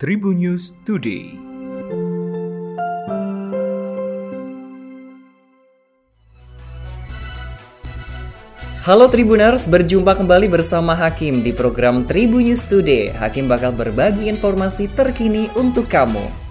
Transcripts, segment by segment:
Tribun News Today. Halo Tribuners, berjumpa kembali bersama Hakim di program Tribun News Today. Hakim bakal berbagi informasi terkini untuk kamu.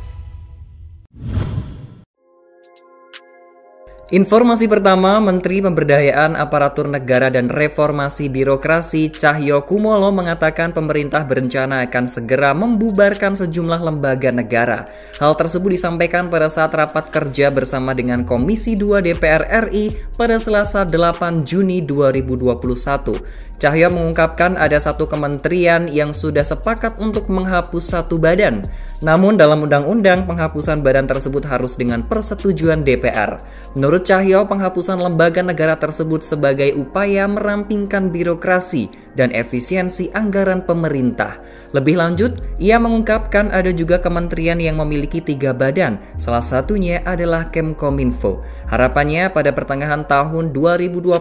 Informasi pertama, Menteri Pemberdayaan Aparatur Negara dan Reformasi Birokrasi Cahyo Kumolo mengatakan pemerintah berencana akan segera membubarkan sejumlah lembaga negara. Hal tersebut disampaikan pada saat rapat kerja bersama dengan Komisi 2 DPR RI pada Selasa 8 Juni 2021. Cahyo mengungkapkan ada satu kementerian yang sudah sepakat untuk menghapus satu badan. Namun dalam undang-undang penghapusan badan tersebut harus dengan persetujuan DPR. Menurut Menurut Cahyo, penghapusan lembaga negara tersebut sebagai upaya merampingkan birokrasi dan efisiensi anggaran pemerintah. Lebih lanjut, ia mengungkapkan ada juga kementerian yang memiliki tiga badan, salah satunya adalah Kemkominfo. Harapannya pada pertengahan tahun 2021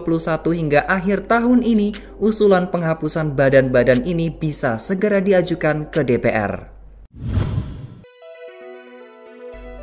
hingga akhir tahun ini, usulan penghapusan badan-badan ini bisa segera diajukan ke DPR.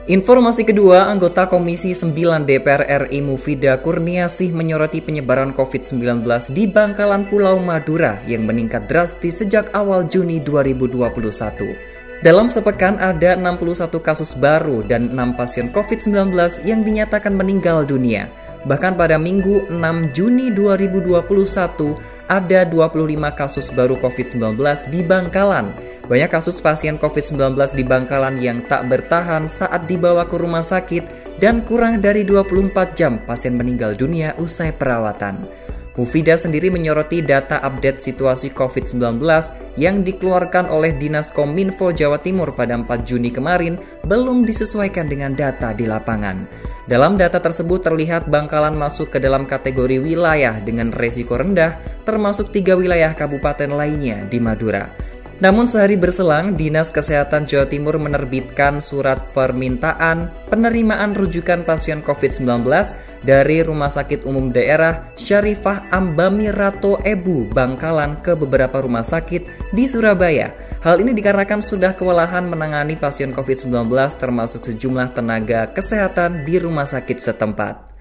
Informasi kedua, anggota Komisi 9 DPR RI Mufida Kurniasih menyoroti penyebaran COVID-19 di Bangkalan Pulau Madura yang meningkat drastis sejak awal Juni 2021. Dalam sepekan ada 61 kasus baru dan 6 pasien COVID-19 yang dinyatakan meninggal dunia. Bahkan pada Minggu 6 Juni 2021, ada 25 kasus baru COVID-19 di Bangkalan. Banyak kasus pasien COVID-19 di Bangkalan yang tak bertahan saat dibawa ke rumah sakit dan kurang dari 24 jam pasien meninggal dunia usai perawatan. Mufida sendiri menyoroti data update situasi COVID-19 yang dikeluarkan oleh Dinas Kominfo Jawa Timur pada 4 Juni kemarin belum disesuaikan dengan data di lapangan. Dalam data tersebut terlihat Bangkalan masuk ke dalam kategori wilayah dengan resiko rendah, termasuk tiga wilayah kabupaten lainnya di Madura. Namun sehari berselang, Dinas Kesehatan Jawa Timur menerbitkan surat permintaan penerimaan rujukan pasien COVID-19 dari Rumah Sakit Umum Daerah Syarifah Ambami Rato Ebu Bangkalan ke beberapa rumah sakit di Surabaya. Hal ini dikarenakan sudah kewalahan menangani pasien COVID-19 termasuk sejumlah tenaga kesehatan di rumah sakit setempat.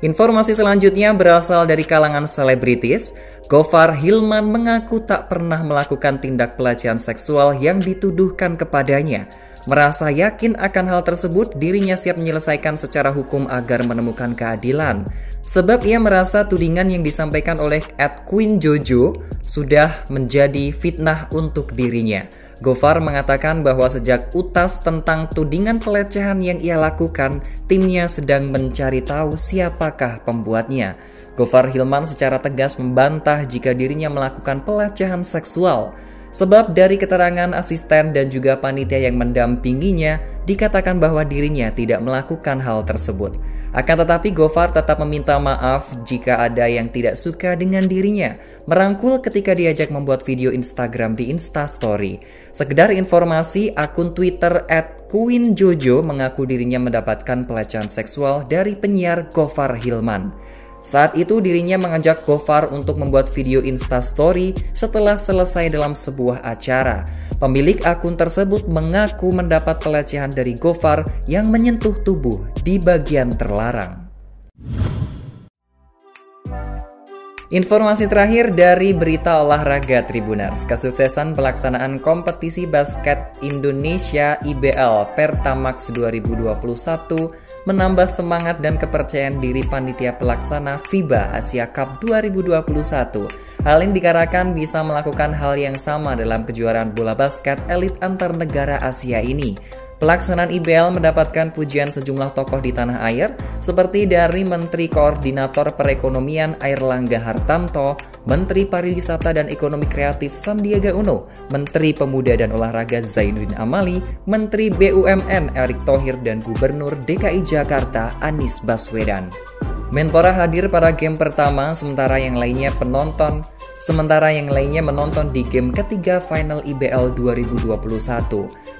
Informasi selanjutnya berasal dari kalangan selebritis. Gofar Hilman mengaku tak pernah melakukan tindak pelecehan seksual yang dituduhkan kepadanya. Merasa yakin akan hal tersebut, dirinya siap menyelesaikan secara hukum agar menemukan keadilan. Sebab ia merasa tudingan yang disampaikan oleh Ed Queen Jojo sudah menjadi fitnah untuk dirinya. Gofar mengatakan bahwa sejak utas tentang tudingan pelecehan yang ia lakukan, timnya sedang mencari tahu siapakah pembuatnya. Gofar Hilman secara tegas membantah jika dirinya melakukan pelecehan seksual. Sebab dari keterangan asisten dan juga panitia yang mendampinginya, dikatakan bahwa dirinya tidak melakukan hal tersebut. Akan tetapi Gofar tetap meminta maaf jika ada yang tidak suka dengan dirinya, merangkul ketika diajak membuat video Instagram di Instastory. Sekedar informasi, akun Twitter at mengaku dirinya mendapatkan pelecehan seksual dari penyiar Gofar Hilman. Saat itu dirinya mengajak Gofar untuk membuat video instastory setelah selesai dalam sebuah acara. Pemilik akun tersebut mengaku mendapat pelecehan dari Gofar yang menyentuh tubuh di bagian terlarang. Informasi terakhir dari berita olahraga Tribuners, kesuksesan pelaksanaan kompetisi basket Indonesia IBL Pertamax 2021 menambah semangat dan kepercayaan diri panitia pelaksana FIBA Asia Cup 2021. Hal ini dikarenakan bisa melakukan hal yang sama dalam kejuaraan bola basket elit antar negara Asia ini. Pelaksanaan IBL mendapatkan pujian sejumlah tokoh di tanah air, seperti dari Menteri Koordinator Perekonomian Airlangga Hartanto, Menteri Pariwisata dan Ekonomi Kreatif Sandiaga Uno, Menteri Pemuda dan Olahraga Zainuddin Amali, Menteri BUMN Erick Thohir dan Gubernur DKI Jakarta Anies Baswedan. Menpora hadir pada game pertama, sementara yang lainnya penonton Sementara yang lainnya menonton di game ketiga final IBL 2021.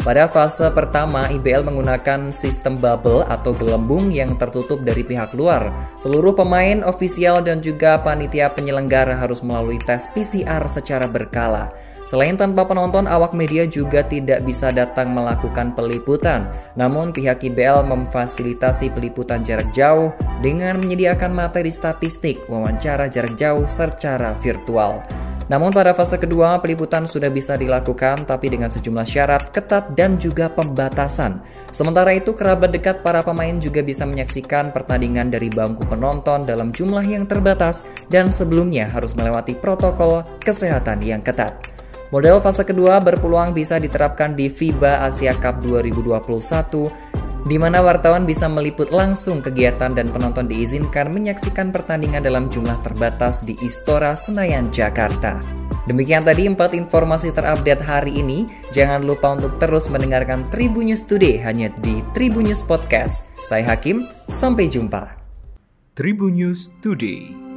Pada fase pertama, IBL menggunakan sistem bubble atau gelembung yang tertutup dari pihak luar. Seluruh pemain, ofisial, dan juga panitia penyelenggara harus melalui tes PCR secara berkala. Selain tanpa penonton, awak media juga tidak bisa datang melakukan peliputan. Namun pihak IBL memfasilitasi peliputan jarak jauh dengan menyediakan materi statistik wawancara jarak jauh secara virtual. Namun pada fase kedua peliputan sudah bisa dilakukan tapi dengan sejumlah syarat ketat dan juga pembatasan. Sementara itu kerabat dekat para pemain juga bisa menyaksikan pertandingan dari bangku penonton dalam jumlah yang terbatas dan sebelumnya harus melewati protokol kesehatan yang ketat. Model fase kedua berpeluang bisa diterapkan di FIBA Asia Cup 2021 di mana wartawan bisa meliput langsung kegiatan dan penonton diizinkan menyaksikan pertandingan dalam jumlah terbatas di Istora Senayan, Jakarta. Demikian tadi empat informasi terupdate hari ini. Jangan lupa untuk terus mendengarkan Tribunnews Today hanya di Tribunnews Podcast. Saya Hakim, sampai jumpa. Tribunnews Today.